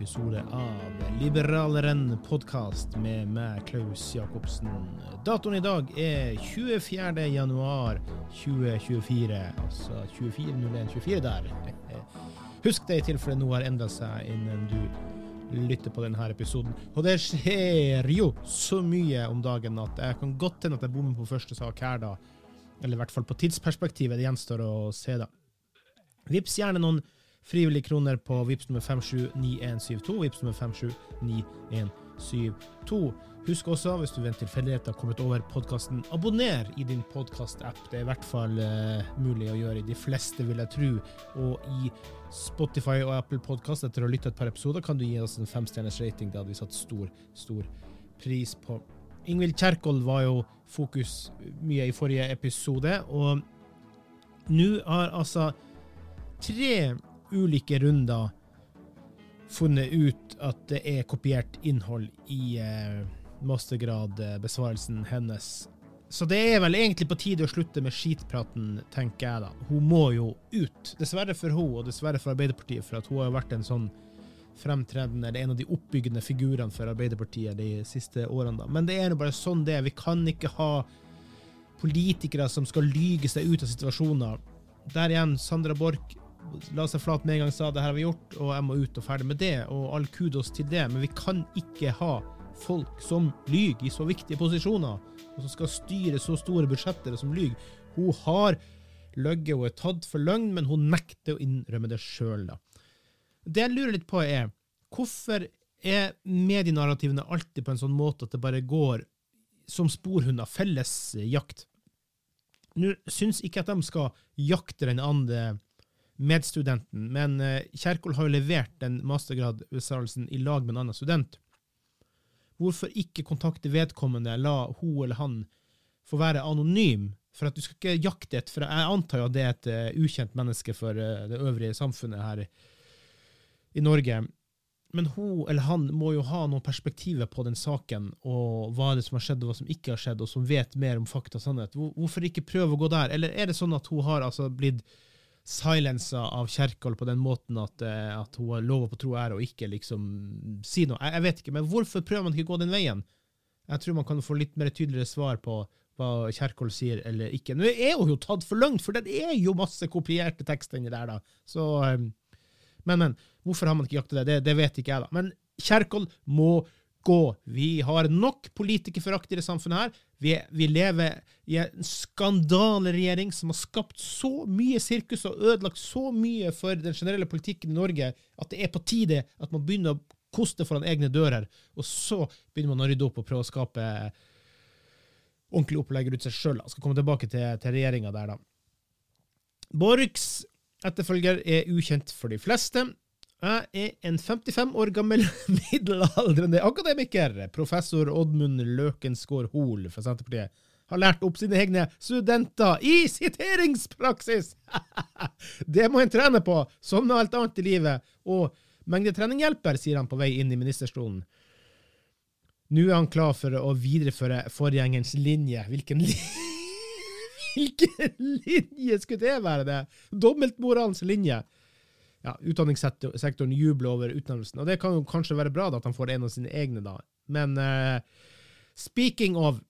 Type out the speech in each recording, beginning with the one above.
Episode av Liberaleren podkast med meg, Klaus Jacobsen. Datoen i dag er 24. januar 2024, altså 24.01.24 der. Husk det i tilfelle noe har endra seg innen du lytter på denne episoden. Og det skjer jo så mye om dagen at jeg kan godt hende at jeg bommer på første sak her, da. Eller i hvert fall på tidsperspektivet. Det gjenstår å se, da. Vips gjerne noen frivillige kroner på Vips nummer 579172. Vips nummer 579172. Husk også, hvis du ved en tilfeldighet har kommet over podkasten, abonner i din podkast-app. Det er i hvert fall uh, mulig å gjøre i de fleste, vil jeg tro. Og i Spotify og Apple Podkast, etter å ha lytta et par episoder, kan du gi oss en femstjerners rating. Det hadde vi satt stor, stor pris på. Ingvild Kjerkol var jo fokus mye i forrige episode, og nå har altså tre ulike runder funnet ut at det er kopiert innhold i eh, mastergradbesvarelsen hennes. Så det er vel egentlig på tide å slutte med skitpraten, tenker jeg da. Hun må jo ut. Dessverre for hun, og dessverre for Arbeiderpartiet, for hun har vært en sånn fremtredende, eller en av de oppbyggende figurene for Arbeiderpartiet de siste årene. da. Men det er jo bare sånn det er. Vi kan ikke ha politikere som skal lyge seg ut av situasjoner. Der igjen, Sandra Borch la seg flat med en gang sa det her har vi gjort, og jeg må ut og ferdig med det, og all kudos til det, men vi kan ikke ha folk som lyver i så viktige posisjoner, og som skal styre så store budsjetter som lyver. Hun har løyet og er tatt for løgn, men hun nekter å innrømme det sjøl, da. Det jeg lurer litt på, er hvorfor er medienarrativene alltid på en sånn måte at det bare går som sporhunder, felles jakt? Nå syns ikke at de skal jakte den andre medstudenten, men eh, Kjerkol har jo levert den mastergradbesvarelsen i lag med en annen student. Hvorfor ikke kontakte vedkommende, la hun eller han få være anonym? For at du skal ikke jakte et For jeg antar jo at det er et eh, ukjent menneske for eh, det øvrige samfunnet her i Norge. Men hun eller han må jo ha noen perspektiver på den saken, og hva er det som har skjedd, og hva som ikke har skjedd, og som vet mer om fakta og sannhet. Hvorfor ikke prøve å gå der? Eller er det sånn at hun har altså blitt silensa av Kjerkol på den måten at, eh, at hun har lov på tro og ære og ikke liksom si noe? Jeg, jeg vet ikke, men hvorfor prøver man ikke å gå den veien? Jeg tror man kan få litt mer tydeligere svar på hva Kjerkol sier eller ikke. Nå er hun jo tatt for langt, for det er jo masse kopierte tekster inni der, da. Så, eh, men, men. Hvorfor har man ikke jakta det? det? Det vet ikke jeg, da. Men Kjerkol må gå. Vi har nok politikerforakt i det samfunnet her. Vi, vi lever i en skandaleregjering som har skapt så mye sirkus og ødelagt så mye for den generelle politikken i Norge at det er på tide at man begynner å koste foran egne dører, og så begynner man å rydde opp og prøve å skape ordentlig opplegg rundt seg sjøl. Skal komme tilbake til, til regjeringa der, da. Borchs etterfølger er ukjent for de fleste. Jeg er en 55 år gammel middelaldrende akademiker. Professor Oddmund Løkensgård Hoel fra Senterpartiet har lært opp sine egne studenter i siteringspraksis! det må en trene på, som med alt annet i livet. Og mengdetrening hjelper, sier han på vei inn i ministerstolen. Nå er han klar for å videreføre forgjengerens linje. Hvilken linje? Hvilken linje skulle det være, det? Dobbeltmoralens linje. Ja, Utdanningssektoren jubler over utnevnelsen, og det kan jo kanskje være bra da, at han får en av sine egne, da. Men uh, speaking of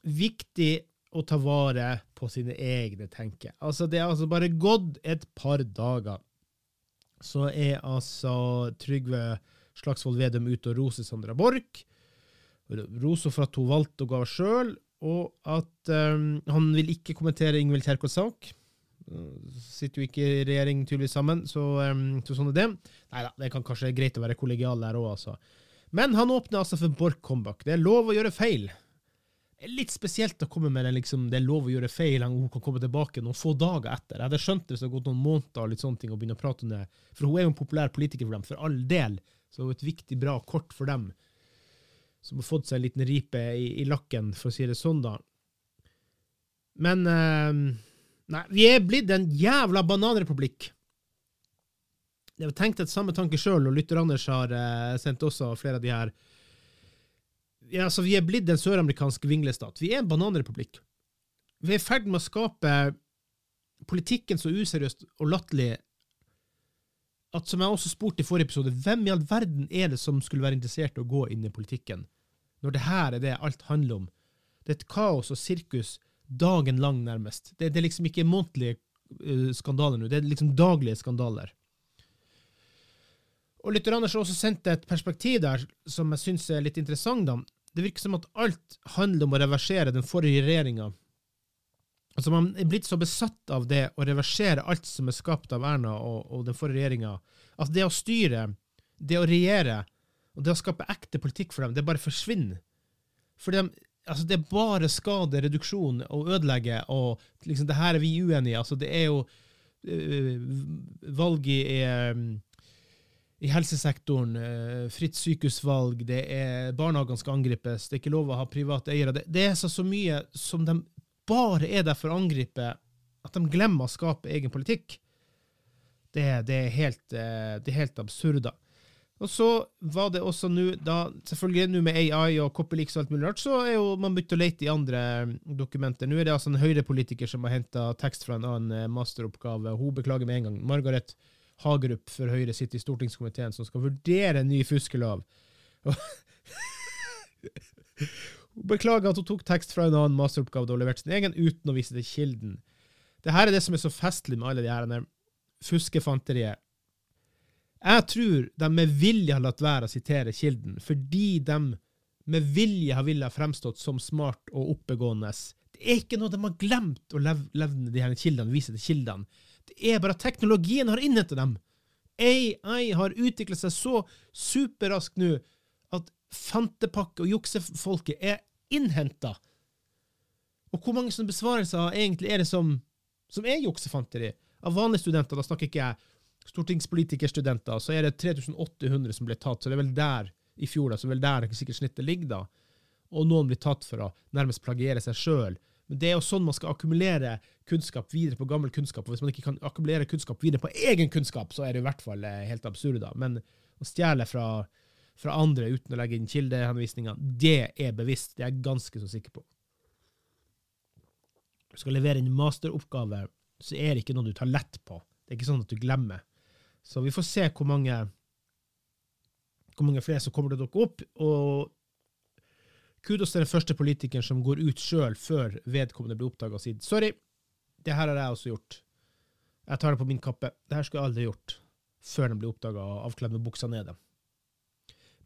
viktig å ta vare på sine egne, tenker jeg. Altså, det er altså bare gått et par dager, så er altså Trygve Slagsvold Vedum ute og roser Sandra Borch Roser for at hun valgte å gå av sjøl, og at um, han vil ikke kommentere Ingvild Kjerkols sak. Sitter jo ikke i regjering tydeligvis sammen, så, så sånn er det. Nei da, det kan kanskje være greit å være kollegial der òg, altså. Men han åpner altså for Borch comeback. Det er lov å gjøre feil. Det er litt spesielt å komme med det, liksom, det er lov å gjøre feil, hun kan komme tilbake noen få dager etter. Jeg hadde skjønt det hvis det hadde gått noen måneder og litt sånne ting, og begynne å prate om det. For hun er jo en populær politiker for dem, for all del. Så det er et viktig, bra kort for dem som har fått seg en liten ripe i, i lakken, for å si det sånn, da. Men uh, Nei, vi er blitt en jævla bananrepublikk. Det var tenkt et samme tanke sjøl, og lytter Anders har eh, sendt også flere av de her ja, så Vi er blitt en søramerikansk vinglestat. Vi er en bananrepublikk. Vi er i ferd med å skape politikken så useriøst og latterlig at som jeg også spurte i forrige episode, hvem i all verden er det som skulle være interessert i å gå inn i politikken, når det her er det alt handler om? Det er et kaos og sirkus dagen lang, nærmest. Det, det er liksom ikke månedlige uh, skandaler nå, det er liksom daglige skandaler. Og Lytter Anders har også sendt et perspektiv der som jeg syns er litt interessant. da. Det virker som at alt handler om å reversere den forrige regjeringa. Altså Man er blitt så besatt av det å reversere alt som er skapt av Erna og, og den forrige regjeringa, at det å styre, det å regjere og det å skape ekte politikk for dem, det bare forsvinner. Fordi de, altså det er bare skade, reduksjon og ødelegge, og liksom, det her er vi uenige i. Altså, det er jo øh, valg i, i helsesektoren, øh, fritt sykehusvalg, det er barnehagene skal angripes, det er ikke lov å ha private eiere. Det, det er så, så mye som de bare er der for å angripe, at de glemmer å skape egen politikk. Det, det, er, helt, det er helt absurd. da. Og så var det også nå, da, selvfølgelig nå med AI og copyleaks og alt mulig rart, så er jo man begynt å lete i andre mm, dokumenter. Nå er det altså en Høyre-politiker som har henta tekst fra en annen eh, masteroppgave. Hun beklager med en gang. Margaret Hagerup for Høyre sitter i stortingskomiteen som skal vurdere en ny fuskelov. hun beklager at hun tok tekst fra en annen masteroppgave og leverte sin egen uten å vise til kilden. Det her er det som er så festlig med alle de her fuskefanteriet jeg tror de med vilje har latt være å sitere kilden, fordi de med vilje har villet fremstått som smart og oppegående. Det er ikke noe de har glemt å levne de her kildene, vise til kildene. Det er bare at teknologien har innhentet dem. AI har utviklet seg så superraskt nå at fantepakke og juksefolket er innhenta. Og hvor mange sånne besvarelser egentlig er det som, som er juksefanteri? Av vanlige studenter, da snakker ikke jeg stortingspolitikerstudenter, så er det 3800 som ble tatt. Så det er vel der i fjor, da, så er vel der sikkert snittet ligger. da. Og noen blir tatt for å nærmest plagiere seg sjøl. Men det er jo sånn man skal akkumulere kunnskap videre på gammel kunnskap. Og hvis man ikke kan akkumulere kunnskap videre på egen kunnskap, så er det i hvert fall eh, helt absurd. da. Men å stjele fra, fra, andre uten å legge inn kildehenvisninger, det er bevisst. Det er jeg ganske så sikker på. Du skal levere en masteroppgave, så er det ikke noe du tar lett på. Det er ikke sånn at du glemmer. Så vi får se hvor mange, hvor mange flere som kommer til å dukke opp. Og kudos til den første politikeren som går ut sjøl før vedkommende blir oppdaga og sier sorry, det her har jeg også gjort. Jeg tar det på min kappe. Det her skulle jeg aldri gjort før den blir oppdaga og avkledd med buksa nede.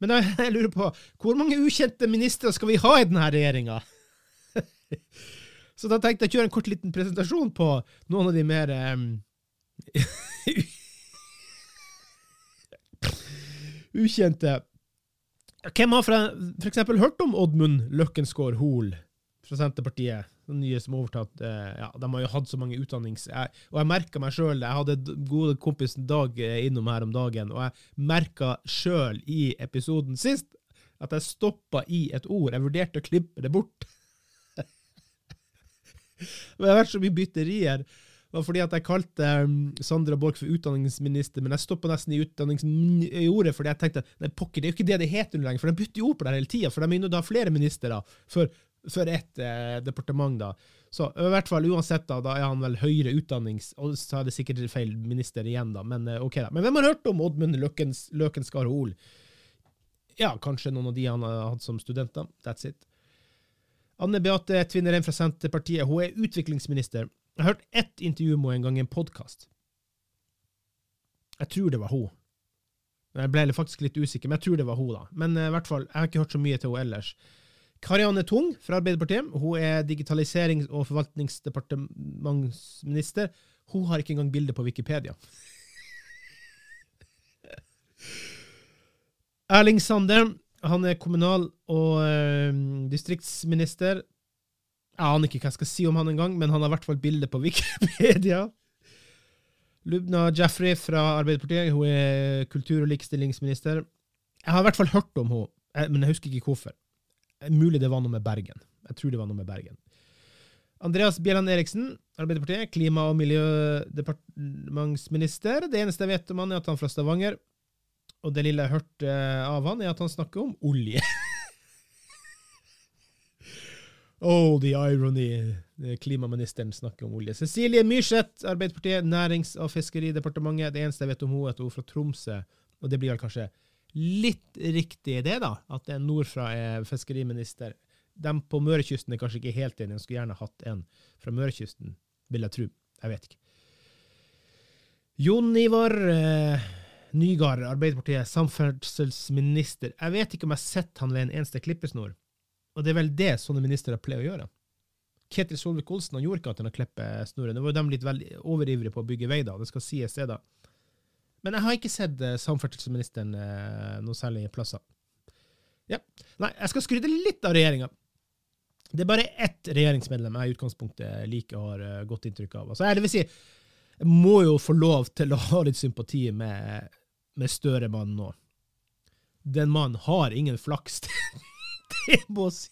Men jeg, lurer på, hvor mange ukjente ministre skal vi ha i denne regjeringa? Så da tenkte jeg å kjøre en kort liten presentasjon på noen av de mer um, ukjente. Hvem har eksempel hørt om Oddmund Løkkensgård Hoel fra Senterpartiet? Den nye som overtatt eh, ja, De har jo hatt så mange utdannings... Jeg, og jeg merka meg sjøl Jeg hadde gode kompisen Dag eh, innom her om dagen, og jeg merka sjøl i episoden sist at jeg stoppa i et ord. Jeg vurderte å klippe det bort. Men det har vært så mye bytterier. Var fordi at jeg kalte um, Sandra Borch for utdanningsminister, men jeg stoppa nesten i utdanningsordet, fordi jeg tenkte nei, pokker, det er jo ikke det det heter lenger, for de bytter jo ord på det hele tida, for de begynner å ha flere ministre for, for ett eh, departement. da. Så i hvert fall uansett, da, da er han vel høyere utdannings... Og så er det sikkert feil minister igjen, da, men eh, ok da. Men hvem har hørt om Oddmund Løkens, Løkenskar Hoel? Ja, kanskje noen av de han har hatt som studenter. That's it. Anne Beate Tvinnerheim fra Senterpartiet, hun er utviklingsminister. Jeg har hørt ett intervju med henne en gang i en podkast. Jeg tror det var hun. Jeg ble faktisk litt usikker, men jeg tror det var hun, da. Men uh, i hvert fall, jeg har ikke hørt så mye til henne ellers. Karianne Tung fra Arbeiderpartiet. Hun er digitaliserings- og forvaltningsdepartementsminister. Hun har ikke engang bilde på Wikipedia. Erling Sande han er kommunal- og ø, distriktsminister. Jeg aner ikke hva jeg skal si om han engang, men han har i hvert fall bilde på Wikipedia. Lubna Jeffrey fra Arbeiderpartiet, hun er kultur- og likestillingsminister. Jeg har i hvert fall hørt om henne, eh, men jeg husker ikke hvorfor. Mulig det var noe med Bergen. Jeg tror det var noe med Bergen. Andreas Bjelland Eriksen, Arbeiderpartiet, klima- og miljødepartementsminister. Det eneste jeg vet om han, er at han er fra Stavanger. Og det lille jeg hørte av han, er at han snakker om olje. oh, the irony. Klimaministeren snakker om olje. Cecilie Myrseth, Arbeiderpartiet, Nærings- og fiskeridepartementet. Det eneste jeg vet om hun er at hun er fra Tromsø. Og det blir vel kanskje litt riktig det, da, at en nordfra er fiskeriminister. De på Mørekysten er kanskje ikke helt enige, de skulle gjerne hatt en fra Mørekysten, vil jeg tro. Jeg vet ikke. Jon Ivar eh, Nygaard, Arbeiderpartiet, samferdselsminister. Jeg vet ikke om jeg har sett han ved en eneste klippesnor. Og det er vel det sånne ministre pleier å gjøre. Ketil Solvik-Olsen gjorde ikke at han har klippet snoren. Det var jo de litt overivrige på å bygge vei, da. Det skal sies, det, da. Men jeg har ikke sett uh, samferdselsministeren uh, noe særlig plasser. Ja. Nei, jeg skal skryte litt av regjeringa. Det er bare ett regjeringsmedlem jeg i utgangspunktet liker og har uh, godt inntrykk av. Altså, det vil si, jeg må jo få lov til å ha litt sympati med, med Støre-mannen nå. Den mannen har ingen flaks. det må si.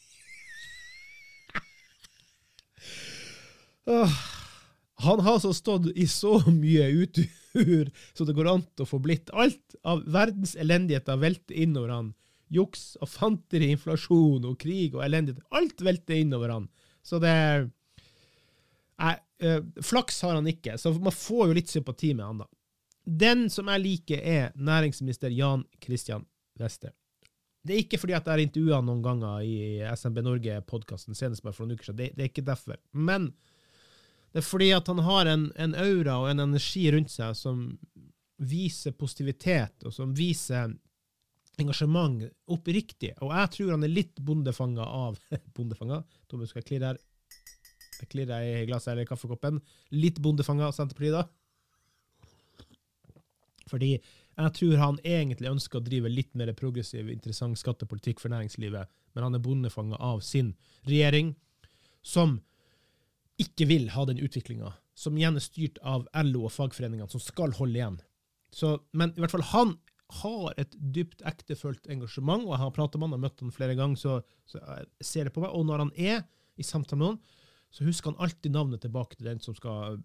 Han har så stått i så mye utur så det går an å få blitt. Alt av verdens elendigheter velter innover han. Juks og fanteri, inflasjon og krig og elendighet. Alt velter innover han. Så det Nei, øh, flaks har han ikke, så man får jo litt sympati med han, da. Den som jeg liker, er næringsminister Jan Christian Wester. Det er ikke fordi at jeg har intervjua noen ganger i SMB Norge-podkasten, senest bare for noen uker siden. Det, det, er ikke derfor. Men det er fordi at han har en, en, aura og en energi rundt seg som viser positivitet, og som viser engasjement oppriktig. Og jeg tror han er litt bondefanga av Bondefanga? Tommy, skal jeg klirre her? Jeg klirrer i glasset eller kaffekoppen. Litt bondefanga av Senterpartiet, da. Fordi jeg tror han egentlig ønsker å drive litt mer progressiv, interessant skattepolitikk for næringslivet, men han er bondefanga av sin regjering, som ikke vil ha den utviklinga, som igjen er styrt av LO og fagforeningene, som skal holde igjen. Så, men i hvert fall han har et dypt ektefølt engasjement, og jeg har pratet med han og møtt han flere ganger, så, så jeg ser det på meg. Og når han er i samtale med noen, så husker han alltid navnet tilbake til den som skal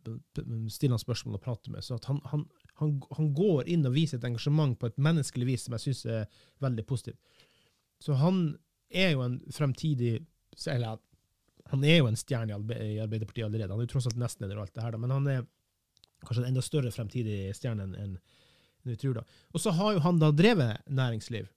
stille han spørsmål og prate med. Så han, han, han, han går inn og viser et engasjement på et menneskelig vis som jeg syns er veldig positivt. Så han er jo en fremtidig Eller han er jo en stjerne i Arbeiderpartiet allerede. Han er jo tross alt nestleder og alt det her, men han er kanskje en enda større fremtidig stjerne enn en, vi tror. da. Og så har jo han da drevet næringsliv.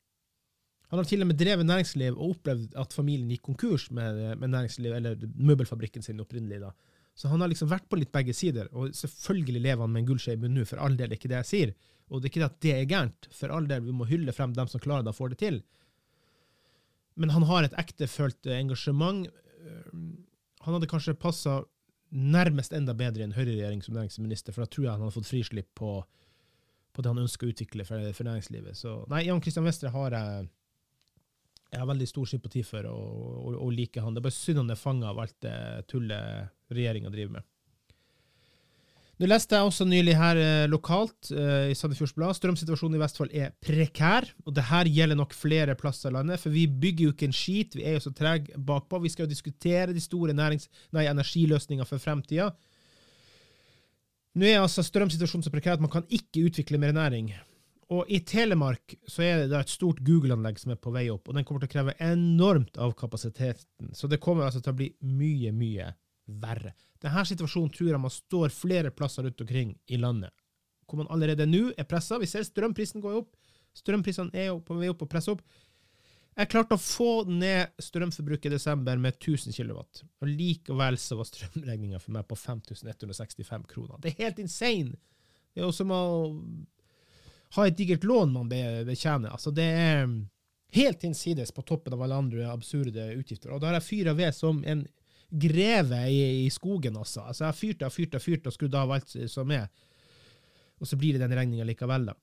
Han har til og med drevet næringsliv og opplevd at familien gikk konkurs med, med næringsliv, eller møbelfabrikken sin opprinnelig. da. Så han har liksom vært på litt begge sider, og selvfølgelig lever han med en gullskje i munnen nå, for all del, ikke det jeg sier. Og det er ikke det at det er gærent, for all del, vi må hylle frem dem som klarer det og får det til. Men han har et ektefølt engasjement. Han hadde kanskje passa nærmest enda bedre i en høyreregjering som næringsminister, for da tror jeg han hadde fått frislipp på, på det han ønsker å utvikle for, for næringslivet. Så nei, Jan Christian Vestre har jeg jeg har veldig stor sympati for og, og, og liker han. Det er bare synd han er fanga av alt det tullet regjeringa driver med. Nå leste jeg også nylig her eh, lokalt eh, i Sandefjords Blad strømsituasjonen i Vestfold er prekær. og det her gjelder nok flere plasser i landet, for vi bygger jo ikke en skit. Vi er jo så trege bakpå. Vi skal jo diskutere de store nei, energiløsninger for fremtida. Nå er altså strømsituasjonen så prekær at man kan ikke utvikle mer næring. Og i Telemark så er det da et stort Google-anlegg som er på vei opp, og den kommer til å kreve enormt av kapasiteten. Så det kommer altså til å bli mye, mye verre. Denne situasjonen tror jeg man står flere plasser rundt omkring i landet, hvor man allerede nå er pressa. Vi ser strømprisen går opp. Strømprisene er jo på vei opp og presser opp. Jeg klarte å få ned strømforbruket i desember med 1000 kW, og likevel så var strømregninga for meg på 5165 kroner. Det er helt insane! Det er jo som å ha et digert lån man betjener. Altså, det er helt hinsides på toppen av alle andre absurde utgifter. Og da har jeg fyra ved som en greve i, i skogen, altså. altså. Jeg har fyrt og fyrt og fyrt og skrudd av alt som er, og så blir det den regninga likevel, da.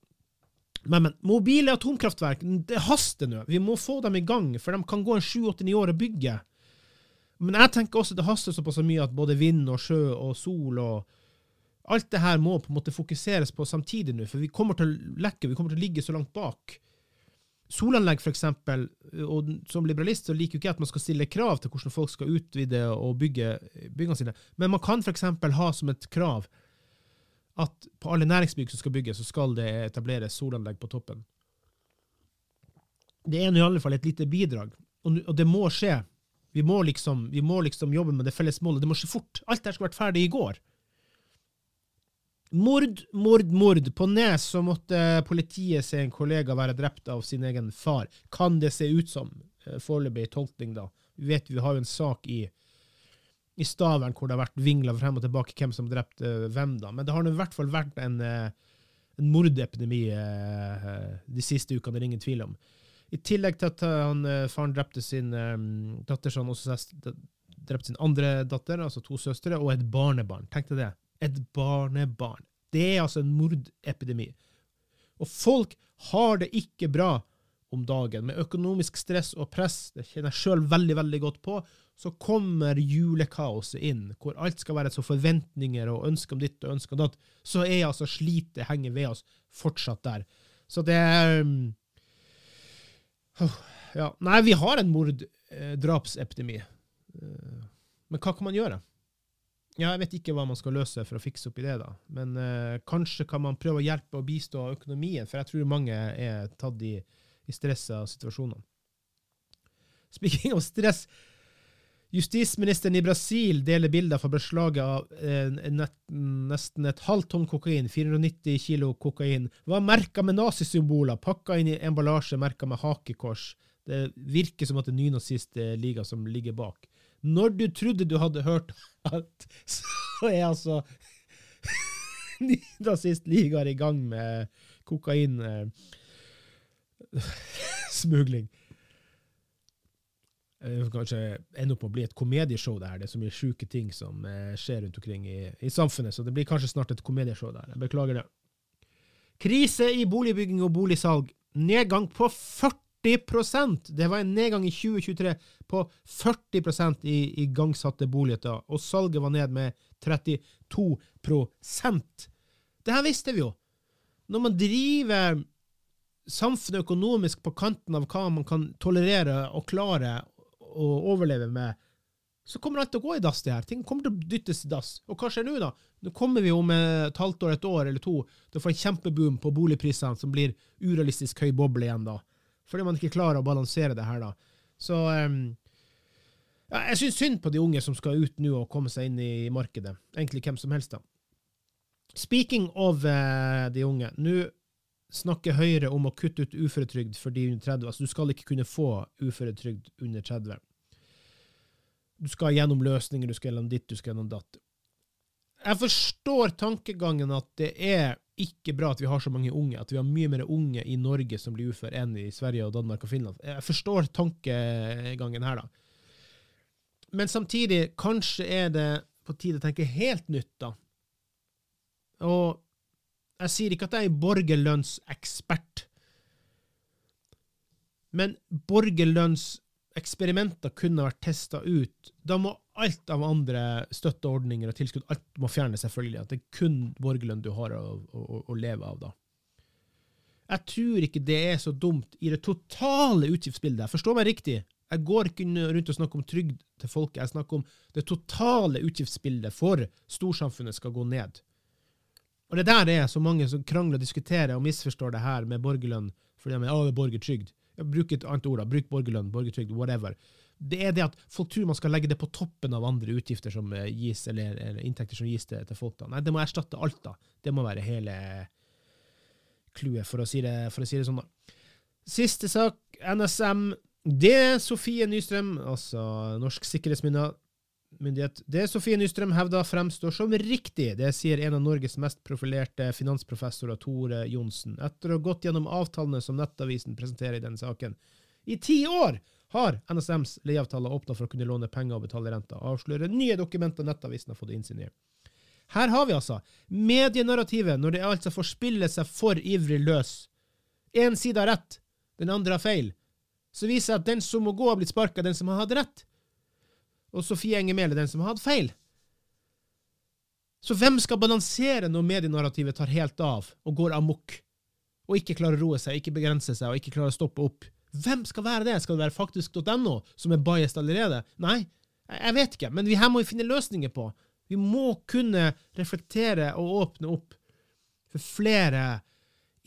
Men, men, mobile atomkraftverk, det haster nå. Vi må få dem i gang, for de kan gå en sju-åtte-ni år å bygge. Men jeg tenker også det haster såpass mye at både vind og sjø og sol og alt det her må på en måte fokuseres på samtidig nå, for vi kommer til å lekke, vi kommer til å ligge så langt bak. Solanlegg, for eksempel, og som liberalist så liker jo ikke at man skal stille krav til hvordan folk skal utvide og bygge byggene sine, men man kan for eksempel ha som et krav at på alle næringsbygg som skal bygges, så skal det etableres solanlegg på toppen. Det er i alle fall et lite bidrag, og det må skje. Vi må liksom, vi må liksom jobbe med det felles målet. Det må skje fort. Alt dette skulle vært ferdig i går. Mord, mord, mord. På Nes så måtte politiet se en kollega være drept av sin egen far. Kan det se ut som? Eh, foreløpig tolkning, da. Vi vet vi har jo en sak i, i Stavern hvor det har vært vingla frem og tilbake hvem som drepte uh, hvem, da. Men det har i hvert fall vært en, uh, en mordepidemi de siste ukene, det er ingen tvil om. I tillegg til at han, faren drepte sin datter, så han også drepte sin andre datter, altså to søstre, og et barnebarn. Tenk deg det et barnebarn. Det er altså en mordepidemi. Og folk har det ikke bra om dagen. Med økonomisk stress og press, det kjenner jeg sjøl veldig veldig godt på, så kommer julekaoset inn, hvor alt skal være så forventninger og ønsker om ditt og ønsker om datt. Så er altså slitet henger ved oss fortsatt der. Så det er um, ja. Nei, vi har en morddrapsepidemi. Uh, men hva kan man gjøre? Ja, jeg vet ikke hva man skal løse for å fikse opp i det, da. Men uh, kanskje kan man prøve å hjelpe og bistå økonomien, for jeg tror mange er tatt i, i stressa situasjoner. Speaking of stress. Justisministeren i Brasil deler bilder fra beslaget av eh, net, nesten et halvt tonn kokain, 490 kilo kokain, var merka med nazisymboler, pakka inn i emballasje merka med hakekors. Det virker som at det er nynazistliga som ligger bak. Når du trodde du hadde hørt alt, så er altså Nynazistligaer i gang med kokainsmugling. Eh, det kanskje ende opp med å bli et komedieshow. Det her. Det er så mye sjuke ting som eh, skjer rundt omkring i, i, samfunnet, så det blir kanskje snart et komedieshow der. Jeg beklager det. Krise i boligbygging og boligsalg. Nedgang på 40 Det var en nedgang i 2023 på 40% i igangsatte boliger, og salget var ned med 32% Det her visste vi jo. Når man driver samfunnet økonomisk på kanten av hva man kan tolerere og klare å overleve med, så kommer alt til å gå i dass, det her. Ting kommer til å dyttes i dass. Og hva skjer nå, da? Nå kommer vi om et halvt år, et år eller to til å få en kjempeboom på boligprisene som blir urealistisk høy boble igjen, da. Fordi man ikke klarer å balansere det her, da. Så um, ja, jeg syns synd på de unge som skal ut nå og komme seg inn i markedet. Egentlig hvem som helst, da. Speaking of uh, de unge. Nå snakker Høyre om å kutte ut uføretrygd for de under 30. Altså, du skal ikke kunne få uføretrygd under 30. Du skal gjennom løsninger, du skal gjennom ditt, du skal gjennom datt. Jeg forstår tankegangen at det er ikke bra at vi har så mange unge, at vi har mye mer unge i Norge som blir ufør, enn i Sverige og Danmark og Finland. Jeg forstår tankegangen her, da. Men samtidig, kanskje er det på tide å tenke helt nytt, da. Og jeg sier ikke at jeg er borgerlønnsekspert, men borgerlønns eksperimenter kunne vært testa ut, da må alt av andre støtteordninger og tilskudd alt må fjernes, selvfølgelig. At det er kun borgerlønn du har å, å, å, leve av da. Jeg tror ikke det er så dumt i det totale utgiftsbildet. Forstå meg riktig. Jeg går ikke rundt og snakker om trygd til folket. Jeg snakker om det totale utgiftsbildet for storsamfunnet skal gå ned. Og det der er så mange som krangler og diskuterer og misforstår det her med borgerlønn fordi de er borgertrygd. Bruk et annet ord, da. Bruk borgerlønn, borgertrygd, whatever. Det er det at folk tror man skal legge det på toppen av andre utgifter som eh, gis, eller, eller inntekter som gis til, til, folk. da. Nei, det må erstatte alt, da. Det må være hele clouet, for, si for, å si det sånn, da. Siste sak, NSM. Det Sofie Nystrøm, altså Norsk sikkerhetsmyndighet, myndighet. Det Sofie Nystrøm hevder fremstår som riktig, det sier en av Norges mest profilerte finansprofessorer, Tore Johnsen, etter å ha gått gjennom avtalene som Nettavisen presenterer i denne saken. I ti år har NSMs leieavtaler åpna for å kunne låne penger og betale renta, avslører nye dokumenter Nettavisen har fått innsyn i. Her har vi altså medienarrativet når det altså får spille seg for ivrig løs. Én side har rett, den andre har feil. Så viser at den som må gå, har blitt sparka, den som har hatt rett og Sofie Enger Mehl er den som har hatt feil. Så hvem skal balansere når medienarrativet tar helt av og går amok, og ikke klarer å roe seg, ikke begrense seg og ikke klarer å stoppe opp? Hvem skal være det? Skal det være faktisk.no, som er biased allerede? Nei, jeg vet ikke, men vi her må vi finne løsninger på. Vi må kunne reflektere og åpne opp for flere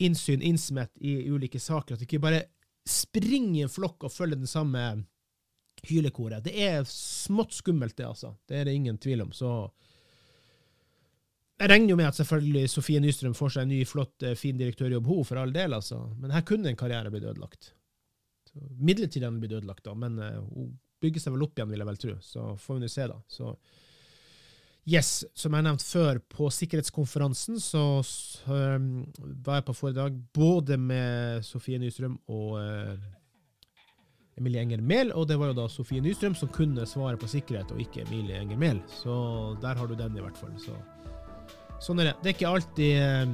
innsyn, innsmett i ulike saker. At vi ikke bare springer i en flokk og følger den samme hylekoret. Det er smått skummelt, det, altså. Det er det ingen tvil om. Så jeg regner jo med at selvfølgelig Sofie Nystrøm får seg en ny, flott, eh, fin direktørjobb, hun, for all del, altså. Men her kunne en karriere blitt ødelagt. Midlertidig har den blitt ødelagt, da, men uh, hun bygger seg vel opp igjen, vil jeg vel tro. Så får vi nå se, da. Så yes, som jeg nevnte før, på sikkerhetskonferansen så, så um, var jeg på foredrag både med Sofie Nystrøm og uh, Emilie Enger Mehl, og det var jo da Sofie Nystrøm som kunne svare på sikkerhet, og ikke Emilie Enger Mehl. Så der har du den, i hvert fall. Så, sånn er det. Det er ikke alltid eh,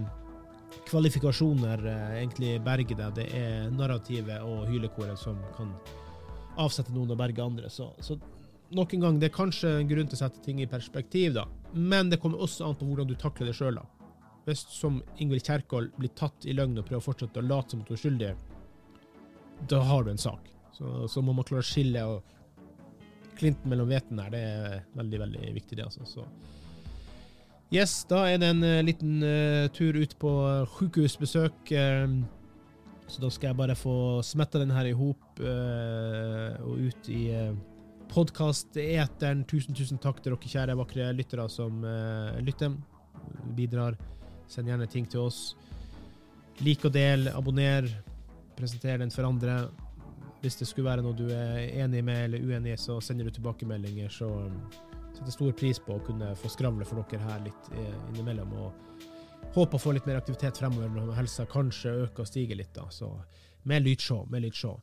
kvalifikasjoner eh, egentlig berger deg. Det er narrativet og hylekoret som kan avsette noen og berge andre. Så, så nok en gang, det er kanskje en grunn til å sette ting i perspektiv, da. Men det kommer også an på hvordan du takler det sjøl, da. Hvis som Ingvild Kjerkol blir tatt i løgn og prøver å fortsette å late som at hun er skyldig, da har du en sak. Så, så, må man klare å skille og klinten mellom hveten her. Det er veldig, veldig viktig, det, altså. Så. Yes, da er det en uh, liten uh, tur ut på sjukehusbesøk. Uh, så da skal jeg bare få smetta den her i hop og ut i uh, podkast-eteren. Tusen, tusen takk til dere kjære, vakre lyttere som lytter, bidrar. Send gjerne ting til oss. Lik og del, abonner, presenter den for andre. Hvis det skulle være noe du er enig med eller uenig i, så sender du tilbakemeldinger. Så um, setter stor pris på å kunne få skravle for dere her litt eh, innimellom. Og håper å få litt mer aktivitet fremover når helsa kanskje øker og stiger litt. da, så Med lydshow. Med lydshow.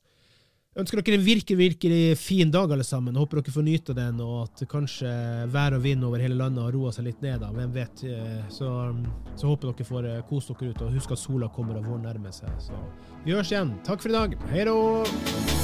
Ønsker dere en virkelig virkelig fin dag, alle sammen. Håper dere får nyte den, og at kanskje vær og vind over hele landet har roa seg litt ned. da, Hvem vet. Eh, så, um, så håper dere får eh, kose dere ut, og husk at sola kommer og våren nærmer seg. Så vi høres igjen. Takk for i dag. Hei då!